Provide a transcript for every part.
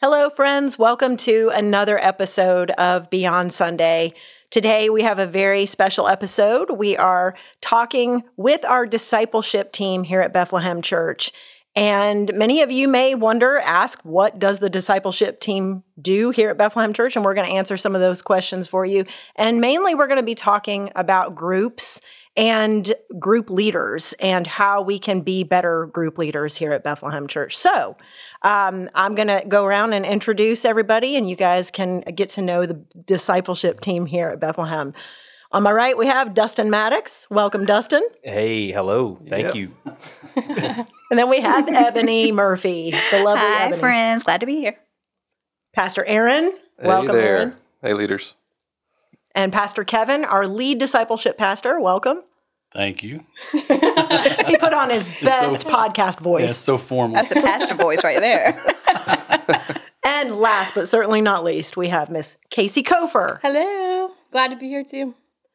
Hello, friends. Welcome to another episode of Beyond Sunday. Today, we have a very special episode. We are talking with our discipleship team here at Bethlehem Church. And many of you may wonder, ask, what does the discipleship team do here at Bethlehem Church? And we're going to answer some of those questions for you. And mainly, we're going to be talking about groups and group leaders and how we can be better group leaders here at Bethlehem Church. So, um, I'm going to go around and introduce everybody, and you guys can get to know the discipleship team here at Bethlehem. On my right, we have Dustin Maddox. Welcome, Dustin. Hey, hello. Thank Yep. you. And then we have Ebony Murphy, the lovely Hi, Ebony. friends. Glad to be here. Pastor Aaron. Hey Welcome, there. Aaron. Hey, leaders. And Pastor Kevin, our lead discipleship pastor. Welcome. Thank you. He put on his best so- podcast Yeah, it's voice. so formal. That's a pastor voice right there. and last but certainly not least, we have Miss Casey Kofer. Hello. Glad to be here too.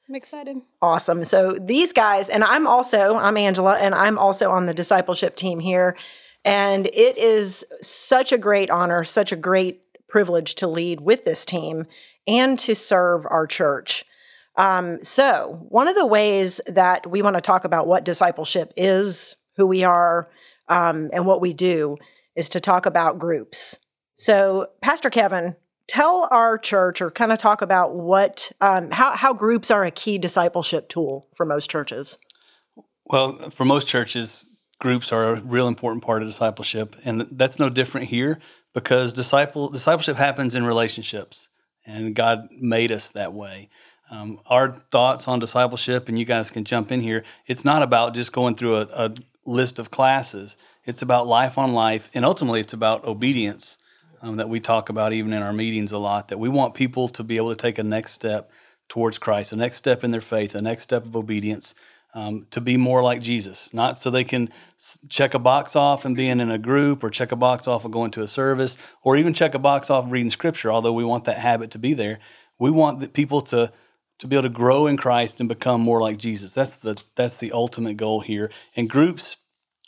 I'm excited. Awesome. So these guys, and I'm also, I'm Angela, and I'm also on the discipleship team here. And it is such a great honor, such a great privilege to lead with this team and to serve our church. Um, so, one of the ways that we want to talk about what discipleship is, who we are, um, and what we do is to talk about groups. So, Pastor Kevin, tell our church or kind of talk about what um, how, how groups are a key discipleship tool for most churches. well, for most churches, groups are a real important part of discipleship, and that's no different here because disciple discipleship happens in relationships, and God made us that way. Um, our thoughts on discipleship, and you guys can jump in here. It's not about just going through a, a list of classes. It's about life on life, and ultimately, it's about obedience. um, that we talk about even in our meetings a lot that we want people to be able to take a next step towards Christ, a next step in their faith, a next step of obedience, um, to be more like Jesus. Not so they can check a box off and being in a group, or check a box off of going to a service, or even check a box off reading Scripture. Although we want that habit to be there, we want people to to be able to grow in Christ and become more like Jesus. That's the that's the ultimate goal here. And groups,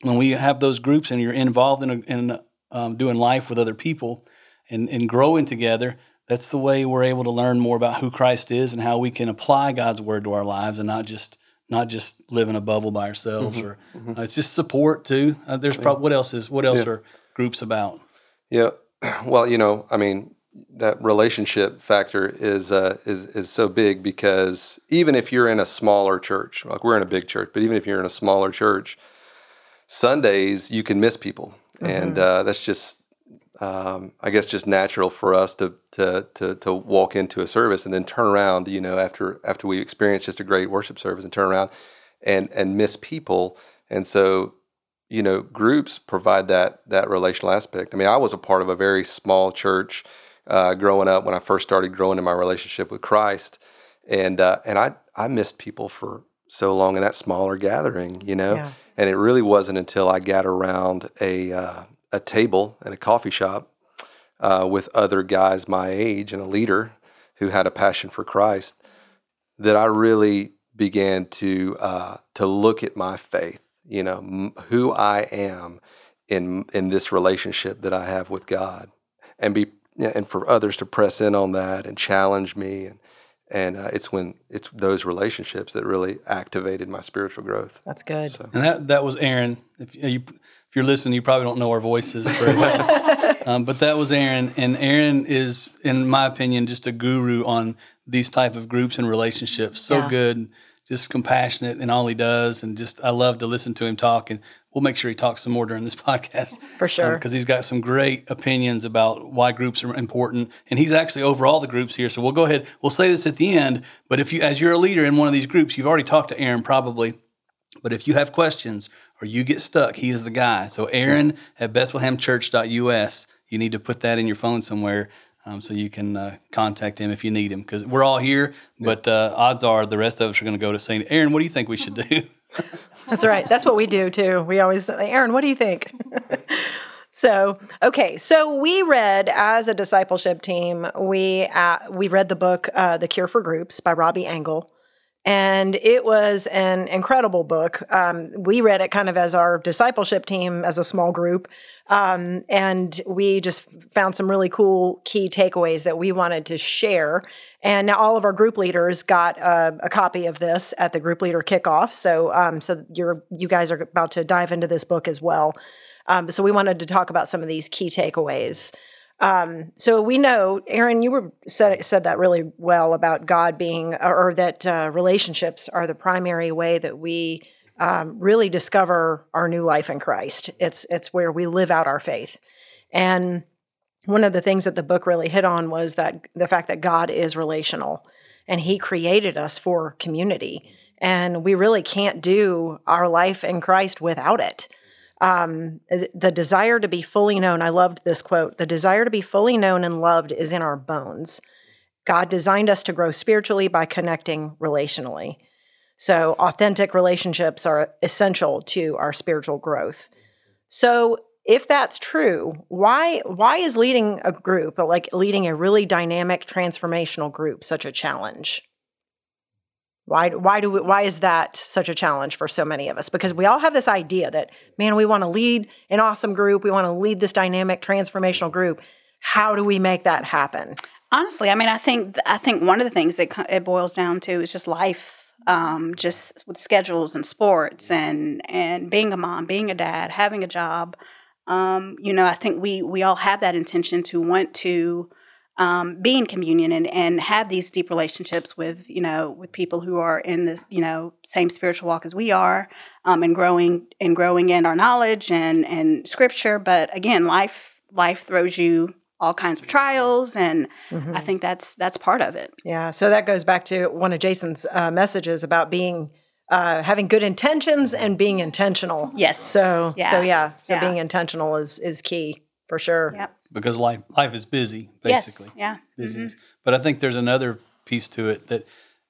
when we have those groups and you're involved in, a, in um, doing life with other people and, and growing together, that's the way we're able to learn more about who Christ is and how we can apply God's word to our lives and not just not just live in a bubble by ourselves. Or uh, it's just support too. Uh, there's probably what else is what else Yeah. are groups about? Yeah. Well, you know, I mean, that relationship factor is uh, is is so big because even if you're in a smaller church, like we're in a big church, but even if you're in a smaller church, Sundays you can miss people, and uh, that's just. Um, I guess just natural for us to, to to to walk into a service and then turn around, you know, after after we experience just a great worship service and turn around and and miss people. And so you know groups provide that that relational aspect i mean i was a part of a very small church uh, growing up when i first started growing in my relationship with christ and uh, and i i missed people for so long in that smaller gathering you know Yeah. and it really wasn't until i got around a uh, a table at a coffee shop uh, with other guys my age and a leader who had a passion for christ that I really began to uh, to look at my faith, you know, m- who I am in in this relationship that I have with God, and be and for others to press in on that and challenge me, and and uh, it's when it's those relationships that really activated my spiritual growth. That's good. So And that that was Aaron. If you if you're listening, you probably don't know our voices very well. um, but that was Aaron, and Aaron is, in my opinion, just a guru on these type of groups and relationships. So Yeah. good, just compassionate in all he does, and just I love to listen to him talk. And we'll make sure he talks some more during this podcast For sure. Um, because he's got some great opinions about why groups are important, and he's actually over all the groups here. So we'll go ahead. We'll say this at the end. But if you, as you're a leader in one of these groups, you've already talked to Aaron probably. But if you have questions or you get stuck, he is the guy. So Aaron at BethlehemChurch.us, you need to put that in your phone somewhere. Um, so you can uh, contact him if you need him because we're all here, but uh, odds are the rest of us are going to go to St. Aaron, what do you think we should do? That's right. That's what we do too. We always say, Aaron, what do you think? so, okay. So we read as a discipleship team, we uh, we read the book uh, The Cure for Groups by Robbie Engel. And it was an incredible book. Um, we read it kind of as our discipleship team, as a small group. Um, and we just found some really cool key takeaways that we wanted to share. And now all of our group leaders got a, a copy of this at the group leader kickoff. So, um, so you're you guys are about to dive into this book as well. Um, so we wanted to talk about some of these key takeaways. Um, so we know, Aaron, you were said said that really well about God being, or, or that uh, relationships are the primary way that we um, really discover our new life in Christ. It's it's where we live out our faith, and one of the things that the book really hit on was that the fact that God is relational, and He created us for community, and we really can't do our life in Christ without it um, the desire to be fully known. I loved this quote the desire to be fully known and loved is in our bones. God designed us to grow spiritually by connecting relationally. So, authentic relationships are essential to our spiritual growth. So, if that's true, why why is leading a group, like leading a really dynamic transformational group, such a challenge? Why, why do we, why is that such a challenge for so many of us? Because we all have this idea that man, we want to lead an awesome group, we want to lead this dynamic transformational group. How do we make that happen? Honestly, I mean, I think I think one of the things that it boils down to is just life, um, just with schedules and sports and and being a mom, being a dad, having a job. Um, you know, I think we we all have that intention to want to um, be in communion and, and have these deep relationships with you know with people who are in this you know same spiritual walk as we are um, and growing and growing in our knowledge and and scripture but again life life throws you all kinds of trials and mm-hmm. i think that's that's part of it yeah so that goes back to one of jason's uh, messages about being uh, having good intentions and being intentional yes so yeah. so yeah so yeah. being intentional is is key for sure yep because life life is busy basically. Yes, yeah. Busy. Mm-hmm. But I think there's another piece to it that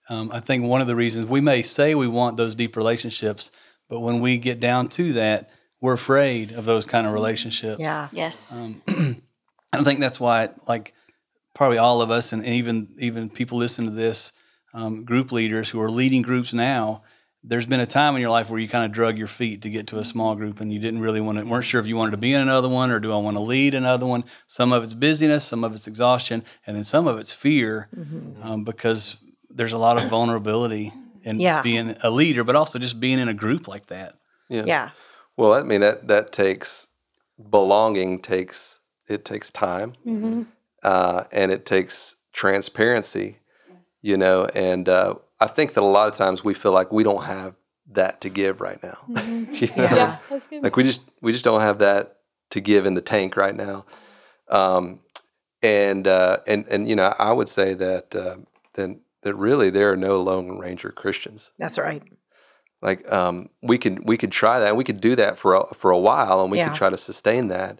um, I think one of the reasons we may say we want those deep relationships, but when we get down to that, we're afraid of those kind of relationships. Yeah. Yes. Um, I don't think that's why, like, probably all of us, and even even people listen to this, um, group leaders who are leading groups now, there's been a time in your life where you kind of drug your feet to get to a small group and you didn't really want to weren't sure if you wanted to be in another one or do I want to lead another one some of it's busyness some of it's exhaustion and then some of it's fear mm-hmm. um, because there's a lot of vulnerability in yeah. being a leader but also just being in a group like that yeah yeah well i mean that that takes belonging takes it takes time mm-hmm. uh, and it takes transparency yes. you know and uh, I think that a lot of times we feel like we don't have that to give right now. Mm-hmm. you know? Yeah. Like we just we just don't have that to give in the tank right now. Um, and uh, and and you know, I would say that uh, then that really there are no Lone Ranger Christians. That's right. Like um, we could we could try that. We could do that for a, for a while, and we yeah. could try to sustain that.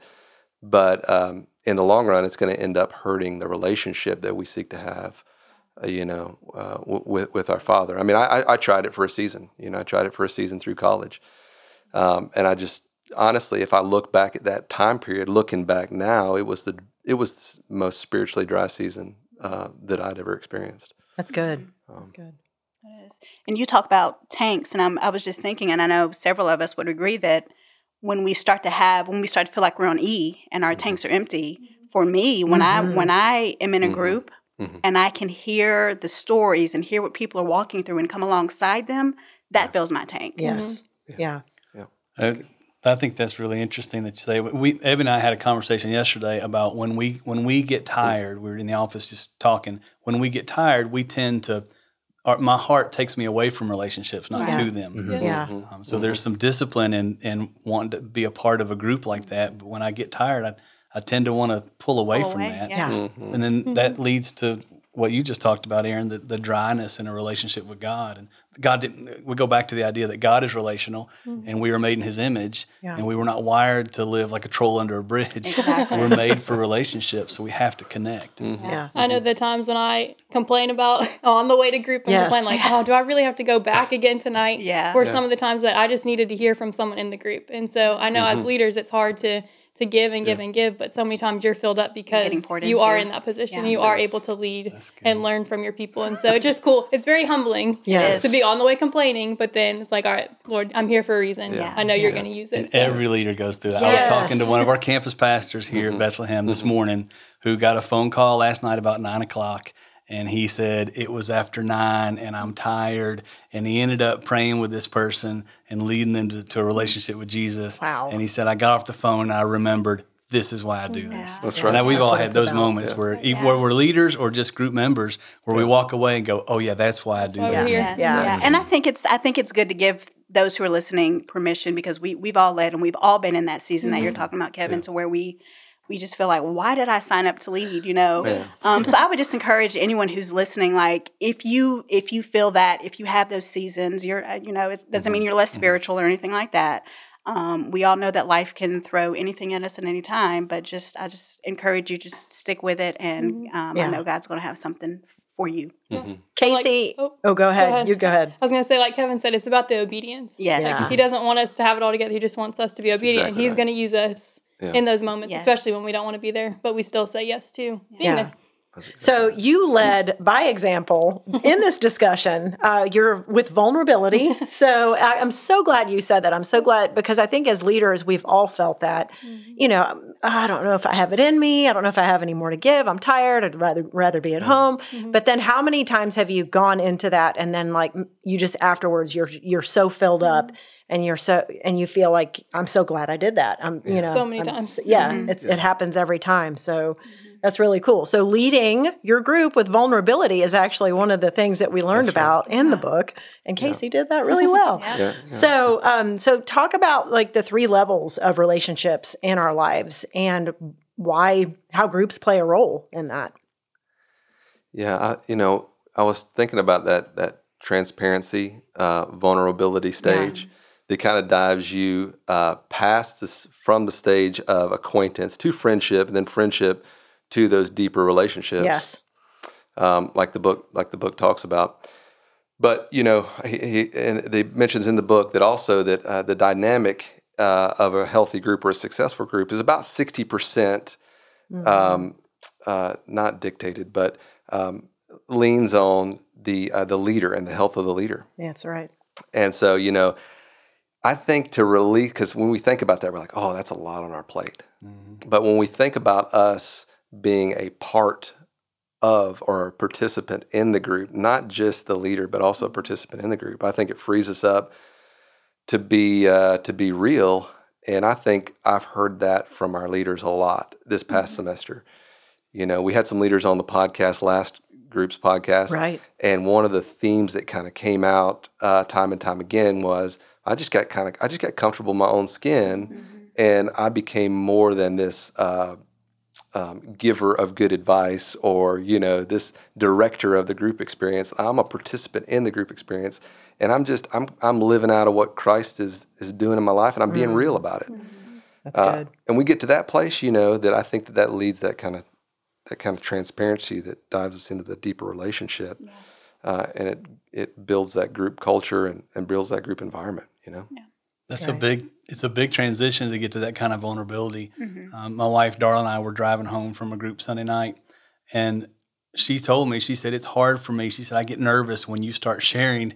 But um, in the long run, it's going to end up hurting the relationship that we seek to have you know, uh, with with our father. I mean, I, I tried it for a season. You know, I tried it for a season through college, um, and I just honestly, if I look back at that time period, looking back now, it was the it was the most spiritually dry season uh, that I'd ever experienced. That's good. Um, That's good. That is. And you talk about tanks, and I'm, I was just thinking, and I know several of us would agree that when we start to have, when we start to feel like we're on E and our mm-hmm. tanks are empty, for me, when mm-hmm. I when I am in a mm-hmm. group mm-hmm. and I can hear the stories and hear what people are walking through and come alongside them, that fills my tank. Yes. Mm-hmm. Yeah. Yeah. yeah. Uh, I think that's really interesting that you say. We Eb and I had a conversation yesterday about when we when we get tired. We were in the office just talking. When we get tired, we tend to. Our, my heart takes me away from relationships, not yeah. to them. Mm-hmm. Yeah. Um, so mm-hmm. there's some discipline in in wanting to be a part of a group like that. But when I get tired, I I tend to want to pull away pull from away, that. Yeah. Mm-hmm. And then mm-hmm. that leads to what you just talked about, Aaron, the, the dryness in a relationship with God. And God didn't, we go back to the idea that God is relational and we are made in his image Yeah. and we were not wired to live like a troll under a bridge. Exactly. we're made for relationships, so we have to connect. Yeah. I know the times when I complain about on the way to group and Yes. complain like, oh, do I really have to go back again tonight? Yeah. Or some of the times that I just needed to hear from someone in the group. And so I know Mm-hmm. as leaders, it's hard to to give and give and give, but so many times you're filled up because you are in that position. Yeah. You are able to lead and learn from your people. And so it's just cool. It's very humbling Yes. to be on the way complaining, but then it's like, all right, Lord, I'm here for a reason. Yeah. I know you're going to use it. And so. every leader goes through that. I was talking to one of our campus pastors here at Bethlehem this morning who got a phone call last night about nine o'clock. And he said, It was after nine and I'm tired. And he ended up praying with this person and leading them to, to a relationship with Jesus. Wow. And he said, I got off the phone and I remembered this is why I do this. That's right. I- we've That's all what had those about. moments where, even where we're leaders or just group members, where we walk away and go, "Oh yeah, that's why I do why we're that." here. Yes, Yeah. yeah. And I think it's I think it's good to give those who are listening permission because we we've all led and we've all been in that season that you're mm-hmm. talking about, Kevin, to where we we just feel like, why did I sign up to lead? You know. Um, so I would just encourage anyone who's listening, like if you if you feel that if you have those seasons, you're uh, you know it doesn't mean you're less spiritual or anything like that. Um, we all know that life can throw anything at us at any time, but just I just encourage you just stick with it, and um, Yeah. I know God's going to have something for you. Casey, Like- oh, go ahead. ahead. You go ahead. I was going to say, like Kevin said, it's about the obedience. Yes. Yeah. Like, he doesn't want us to have it all together. He just wants us to be obedient. exactly He's right. going to use us Yeah. in those moments, Yes. especially when we don't want to be there, but we still say yes to being Yeah. there. So you led by example in this discussion. Uh, you're with vulnerability. So I, I'm so glad you said that. I'm so glad because I think as leaders, we've all felt that. Mm-hmm. You know, I don't know if I have it in me. I don't know if I have any more to give. I'm tired. I'd rather rather be at mm-hmm. home. Mm-hmm. But then, how many times have you gone into that and then like you just afterwards you're you're so filled up and you're so and you feel like I'm so glad I did that. I'm you know So many I'm times. yeah, it's it happens every time. So. That's really cool. So, leading your group with vulnerability is actually one of the things that we learned about in the book, and Casey did that really well. Yeah, yeah. So, um, so talk about like the three levels of relationships in our lives and why, how groups play a role in that. Yeah, I, you know, I was thinking about that that transparency, uh, vulnerability stage that kind of dives you uh, past this from the stage of acquaintance to friendship, and then friendship to those deeper relationships. Yes. um, like the book like the book talks about. But you know, he, he and they mentions in the book that also that uh, the dynamic uh, of a healthy group or a successful group is about sixty percent, um, uh, not dictated, but um, leans on the uh, the leader and the health of the leader. That's right. And so, you know, I think to release, because when we think about that, we're like, oh, that's a lot on our plate. But when we think about us being a part of or a participant in the group, not just the leader, but also a participant in the group, I think it frees us up to be uh, to be real. And I think I've heard that from our leaders a lot this past semester. You know, we had some leaders on the podcast last group's podcast, Right. and one of the themes that kind of came out uh, time and time again was I just got kind of I just got comfortable in my own skin, and I became more than this uh, um, giver of good advice or you know this director of the group experience. I'm a participant in the group experience, and I'm just I'm I'm living out of what Christ is is doing in my life, and I'm being real about it. That's Uh, good. and we get to that place, you know, that I think that that leads that kind of that kind of transparency that dives us into the deeper relationship, uh, and it it builds that group culture and, and builds that group environment. You know, That's Right. a big. It's a big transition to get to that kind of vulnerability. Mm-hmm. Um, my wife Darla and I were driving home from a group Sunday night, and she told me she said it's hard for me. She said I get nervous when you start sharing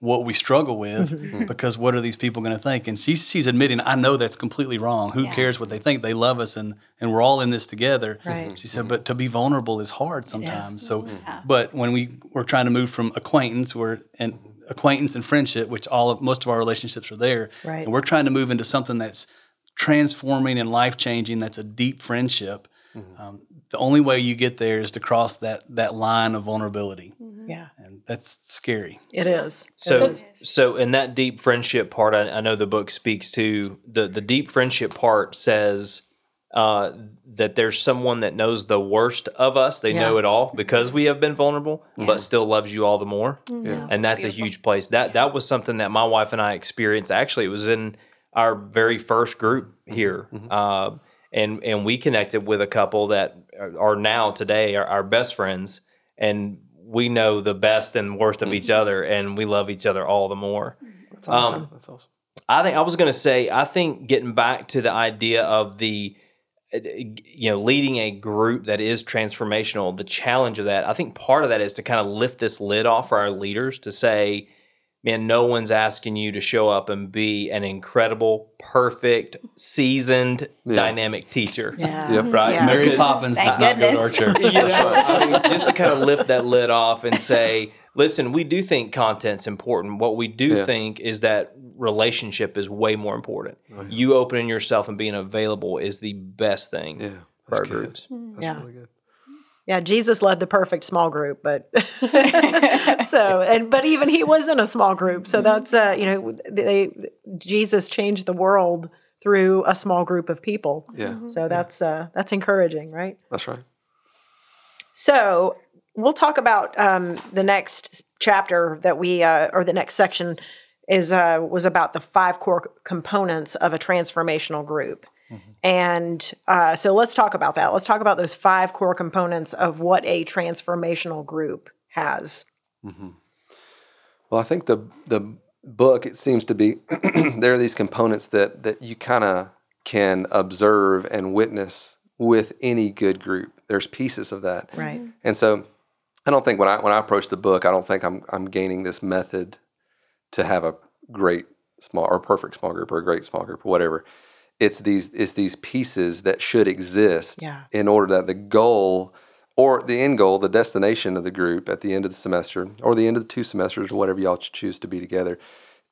what we struggle with mm-hmm. hmm. because what are these people going to think? And she's she's admitting I know that's completely wrong. Who cares what they think? They love us and and we're all in this together. Right. She said, but to be vulnerable is hard sometimes. So, but when we we're trying to move from acquaintance, we're and acquaintance and friendship, which all of most of our relationships are there, Right. and we're trying to move into something that's transforming and life changing. That's a deep friendship. Um, the only way you get there is to cross that that line of vulnerability, Yeah, and that's scary. it is. So, is. so in that deep friendship part, I, I know the book speaks to the the deep friendship part says uh, that there's someone that knows the worst of us. They know it all because we have been vulnerable, but still loves you all the more. Yeah. And that's a huge place. That that was something that my wife and I experienced. Actually, it was in our very first group here, uh, and and we connected with a couple that are are now today are our best friends, and we know the best and worst of each other, and we love each other all the more. That's awesome. Um, That's awesome. I think I was going to say I think getting back to the idea of the uh, you know leading a group that is transformational the challenge of that I think part of that is to kind of lift this lid off for our leaders to say man no one's asking you to show up and be an incredible perfect seasoned Yeah. dynamic teacher Yeah. Yep. right Yeah. Mary Poppins Thank does not go to our church. yeah, right. I mean, just to kind of lift that lid off and say, listen, we do think content's important. What we do Yeah. think is that relationship is way more important. You opening yourself and being available is the best thing Yeah. for our good. groups. That's Yeah. really good. Yeah, Jesus led the perfect small group, but so and but even he was in a small group, so that's uh, you know they Jesus changed the world through a small group of people. Yeah. So that's uh, that's encouraging, right? That's right. So we'll talk about um, the next chapter that we uh, or the next section is uh, was about the five core components of a transformational group. And uh, so let's talk about that. Let's talk about those five core components of what a transformational group has. Well, I think the the book it seems to be there are these components that that you kind of can observe and witness with any good group. There's pieces of that, Right. and so I don't think when I when I approach the book, I don't think I'm I'm gaining this method to have a great small or perfect small group or a great small group or whatever. It's these it's these pieces that should exist Yeah. in order that the goal or the end goal, the destination of the group at the end of the semester or the end of the two semesters or whatever y'all choose to be together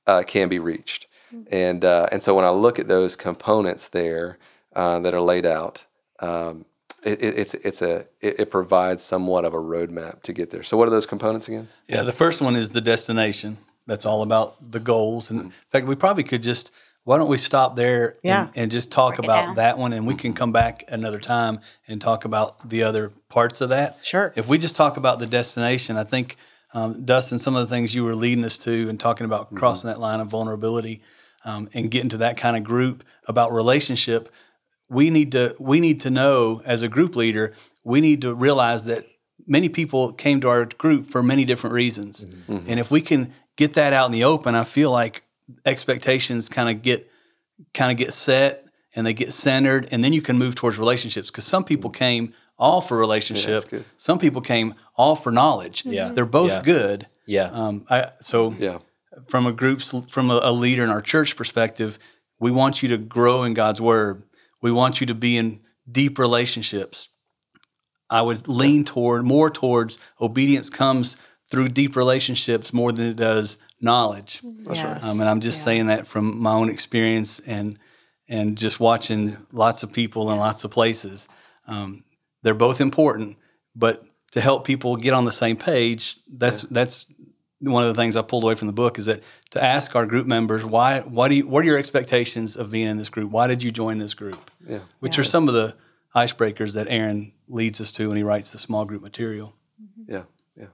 uh, can be reached. And uh, and so when I look at those components there uh, that are laid out, um, it, it, it's it's a it, it provides somewhat of a roadmap to get there. So what are those components again? Yeah, the first one is the destination. That's all about the goals. And in fact, we probably could just why don't we stop there Yeah. and, and just talk Break about down. that one and we can come back another time and talk about the other parts of that. Sure. If we just talk about the destination, I think um, Dustin, some of the things you were leading us to and talking about crossing that line of vulnerability um, and getting to that kind of group about relationship, we need to we need to know as a group leader, we need to realize that many people came to our group for many different reasons. Mm-hmm. Mm-hmm. And if we can get that out in the open, I feel like expectations kind of get kind of get set and they get centered and then you can move towards relationships because some people mm-hmm. came all for relationship. good. some people came all for knowledge. Yeah. They're both Yeah. good. Yeah. Um, I, so Yeah. from a group's from a, a leader in our church perspective, we want you to grow in God's word. We want you to be in deep relationships. I would lean toward more towards obedience comes through deep relationships more than it does knowledge. Yes. Um, and I'm just saying that from my own experience and and just watching lots of people in lots of places. Um, they're both important, but to help people get on the same page, that's that's one of the things I pulled away from the book is that to ask our group members why why do you what are your expectations of being in this group? Why did you join this group? Yeah. Which are some of the icebreakers that Aaron leads us to when he writes the small group material. Yeah. Yeah.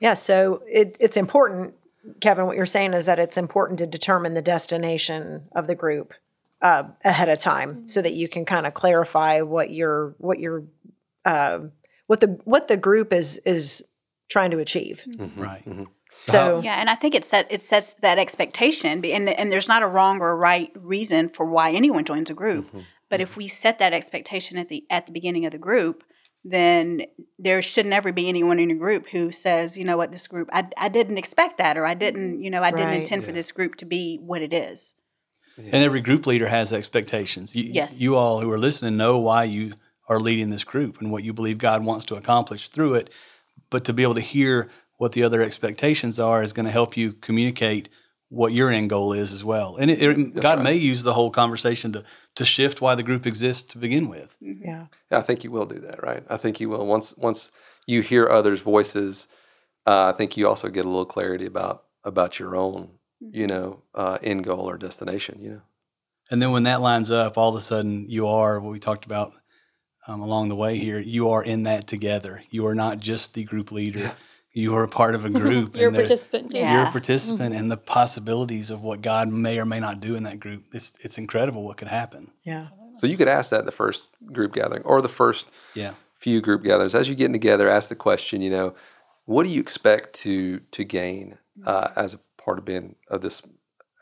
Yeah, so it, it's important, Kevin. What you're saying is that it's important to determine the destination of the group uh, ahead of time, so that you can kind of clarify what your what your uh, what the what the group is is trying to achieve. Mm-hmm. Mm-hmm. Right. Mm-hmm. So Yeah, and I think it set it sets that expectation, and and there's not a wrong or right reason for why anyone joins a group. But if we set that expectation at the at the beginning of the group, then there should never be anyone in a group who says, you know what, this group, I, I didn't expect that, or I didn't, you know, I didn't Right. intend for this group to be what it is. And every group leader has expectations. You, Yes. You all who are listening know why you are leading this group and what you believe God wants to accomplish through it. But to be able to hear what the other expectations are is going to help you communicate what your end goal is as well. And it, it- God right. may use the whole conversation to to shift why the group exists to begin with. yeah, Yeah, I think you will do that, right? I think you will. Once once you hear others' voices, uh, I think you also get a little clarity about about your own, you know, uh, end goal or destination. You know, And then when that lines up, all of a sudden you are what we talked about um, along the way here. You are in that together. You are not just the group leader. You are a part of a group. You're a and there- participant too. Yeah. You're a participant, and the possibilities of what God may or may not do in that group. It's it's incredible what could happen. Yeah. So you could ask that the first group gathering or the first Yeah. few group gatherings. As you're getting together, ask the question, you know, what do you expect to to gain uh, as a part of being of this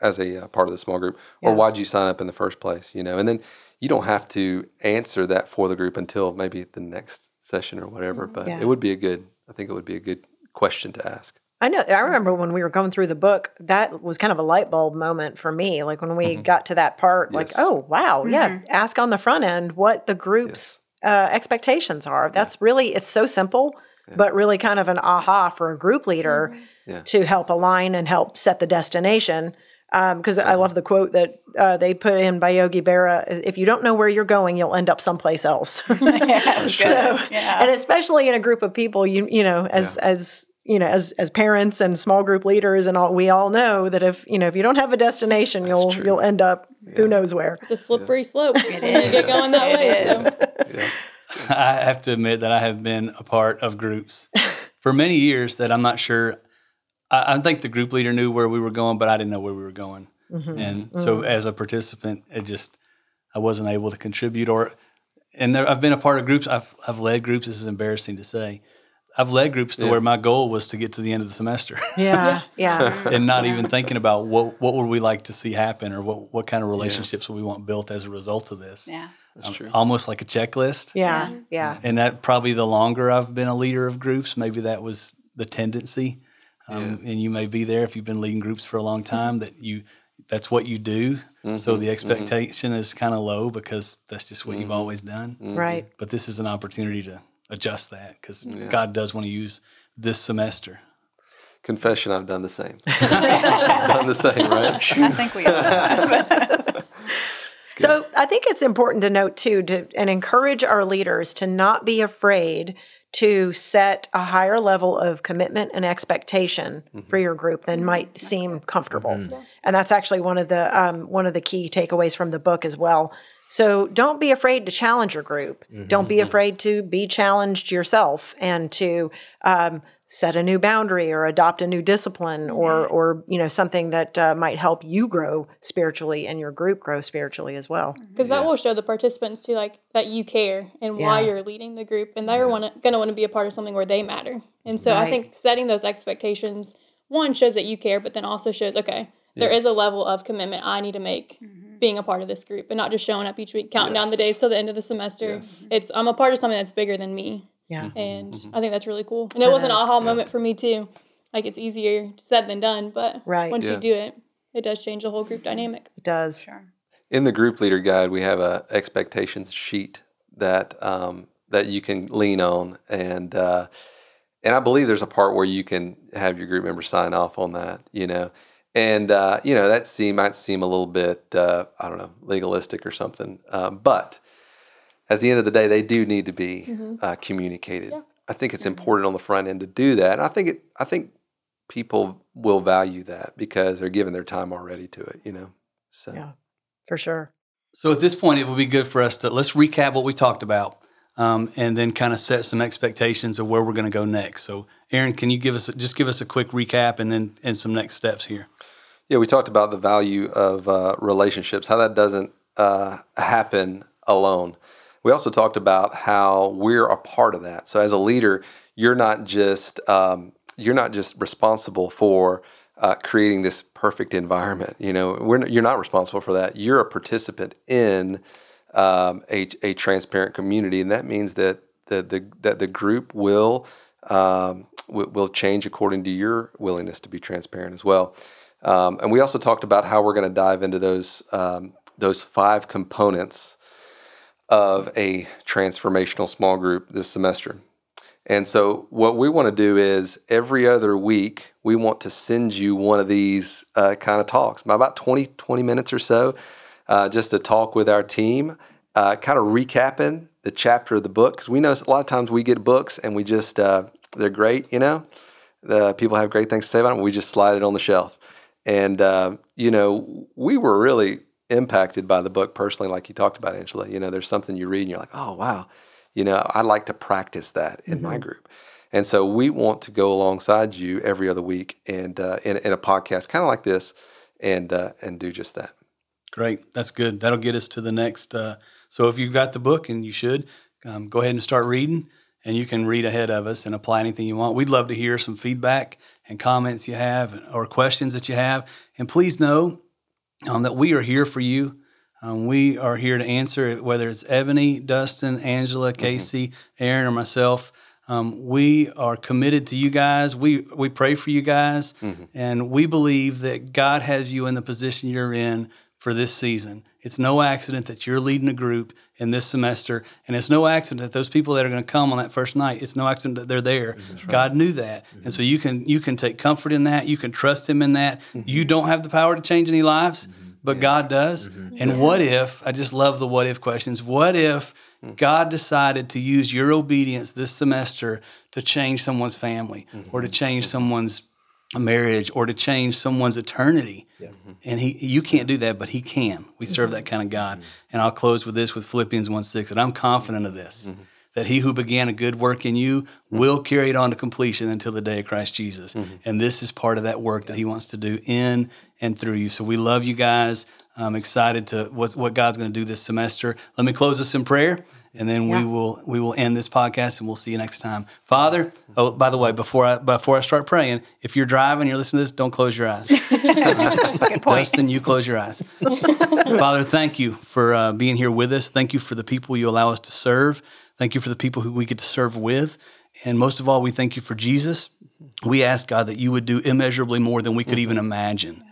as a uh, part of the small group, or Yeah. why'd you sign up in the first place? You know, and then you don't have to answer that for the group until maybe the next session or whatever. Mm-hmm. But Yeah. it would be a good. I think it would be a good question to ask. I know. I remember when we were going through the book, that was kind of a light bulb moment for me. Like when we mm-hmm. got to that part, like, oh, wow, yeah, mm-hmm. ask on the front end what the group's uh, expectations are. That's really, it's so simple, but really kind of an aha for a group leader Yeah. to help align and help set the destination. Because I love the quote that uh, they put in by Yogi Berra if you don't know where you're going, you'll end up someplace else. Yeah, so Yeah. and especially in a group of people you you know as as you know as as parents and small group leaders and all we all know that if you know if you don't have a destination you'll true. you'll end up who knows where It's a slippery slope. It is. You get going that It way. is. So. Yeah. I have to admit that I have been a part of groups for many years that I'm not sure. I, I think the group leader knew where we were going, but I didn't know where we were going. Mm-hmm. And mm-hmm. so, as a participant, it just I wasn't able to contribute. Or, and there, I've been a part of groups. I've I've led groups. This is embarrassing to say. I've led groups to where my goal was to get to the end of the semester. yeah yeah and not even thinking about what what would we like to see happen or what what kind of relationships would we want built as a result of this. Yeah. That's true. Almost like a checklist. yeah yeah And that probably the longer I've been a leader of groups, maybe that was the tendency. Um, And you may be there if you've been leading groups for a long time that you that's what you do. So mm-hmm. the mm-hmm. expectation is kind of low because that's just what you've mm-hmm. always done. right But this is an opportunity to adjust that because God does want to use this semester. Confession: I've done the same. done the same, right? I think we have. So I think it's important to note too to and encourage our leaders to not be afraid to set a higher level of commitment and expectation for your group than might seem comfortable. And that's actually one of the um, one of the key takeaways from the book as well. So don't be afraid to challenge your group. Don't be afraid to be challenged yourself and to um, set a new boundary or adopt a new discipline or or you know something that uh, might help you grow spiritually and your group grow spiritually as well. Because that will show the participants too, like that you care and why you're leading the group, and they're wanna, gonna want to be a part of something where they matter. And so Right. I think setting those expectations, one shows that you care, but then also shows okay, there is a level of commitment I need to make being a part of this group, and not just showing up each week, counting down the days till the end of the semester. It's I'm a part of something that's bigger than me, Yeah. and I think that's really cool. And it was an is, aha moment for me too. Like it's easier said than done, but Right. once Yeah. you do it, it does change the whole group dynamic. It does. in the group leader guide, we have a expectations sheet that um, that you can lean on, and uh, and I believe there's a part where you can have your group members sign off on that. You know, and uh, you know that seem might seem a little bit uh, I don't know legalistic or something, um, but at the end of the day, they do need to be uh, communicated. I think it's important on the front end to do that. And I think it. I think people will value that because they're giving their time already to it. You know, so. Yeah. For sure. So at this point, it would be good for us to let's recap what we talked about, um, and then kind of set some expectations of where we're going to go next. So, Aaron, can you give us just give us a quick recap and then and some next steps here? Yeah, we talked about the value of uh, relationships, how that doesn't uh, happen alone. We also talked about how we're a part of that. So as a leader, you're not just um, you're not just responsible for uh, creating this perfect environment. You know, you're not responsible for that. You're a participant in um, a, a transparent community, and that means that the, the that the group will um, will change according to your willingness to be transparent as well. Um, and we also talked about how we're going to dive into those um, those five components of a transformational small group this semester. And so, what we want to do is every other week, we want to send you one of these uh, kind of talks, about 20, 20 minutes or so, uh, just to talk with our team, uh, kind of recapping the chapter of the book. Because we know a lot of times we get books and we just, uh, they're great, you know, the people have great things to say about them. We just slide it on the shelf. And, uh, you know, we were really impacted by the book personally, like you talked about, Angela. You know, there's something you read and you're like, oh wow, you know, I like to practice that in my group. And so we want to go alongside you every other week and uh, in, in a podcast, kind of like this, and uh, and do just that. Great. That's good. That'll get us to the next. Uh, so if you've got the book, and you should, um, go ahead and start reading, and you can read ahead of us and apply anything you want. We'd love to hear some feedback and comments you have or questions that you have. And please know um, that we are here for you. Um, we are here to answer, whether it's Ebony, Dustin, Angela, Casey, Aaron, or myself. Um, we are committed to you guys. We we pray for you guys, and we believe that God has you in the position you're in for this season. It's no accident that you're leading a group in this semester, and it's no accident that those people that are going to come on that first night. It's no accident that they're there. God knew that, mm-hmm. and so you can you can take comfort in that. You can trust Him in that. Mm-hmm. You don't have the power to change any lives, mm-hmm. but God does. And what if? I just love the what if questions. What if? Mm. God decided to use your obedience this semester to change someone's family or to change someone's marriage or to change someone's eternity. Mm-hmm. And he you can't do that, but he can. We mm-hmm. serve that kind of God. Mm-hmm. And I'll close with this with Philippians 1 6. And I'm confident of this. That he who began a good work in you will carry it on to completion until the day of Christ Jesus. And this is part of that work that he wants to do in and through you. So we love you guys. I'm excited to what, what God's going to do this semester. Let me close us in prayer, and then we will we will end this podcast, and we'll see you next time. Father, oh by the way, before I before I start praying, if you're driving, you're listening to this, don't close your eyes. Good point. Dustin, you close your eyes. Father, thank you for uh, being here with us. Thank you for the people you allow us to serve. Thank you for the people who we get to serve with. And most of all, we thank you for Jesus. We ask, God, that you would do immeasurably more than we could even imagine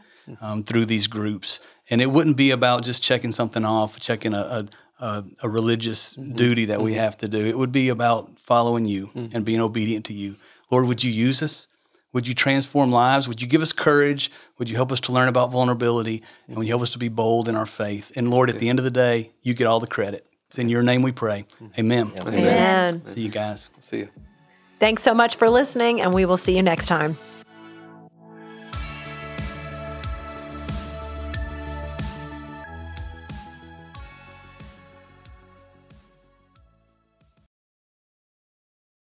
um, through these groups. And it wouldn't be about just checking something off, checking a, a, a, a religious mm-hmm. duty that we mm-hmm. have to do. It would be about following you mm-hmm. and being obedient to you. Lord, would you use us? Would you transform lives? Would you give us courage? Would you help us to learn about vulnerability? And would you help us to be bold in our faith? And Lord, at the end of the day, you get all the credit. It's in your name we pray. Amen. Amen. See you guys. See you. Thanks so much for listening, and we will see you next time.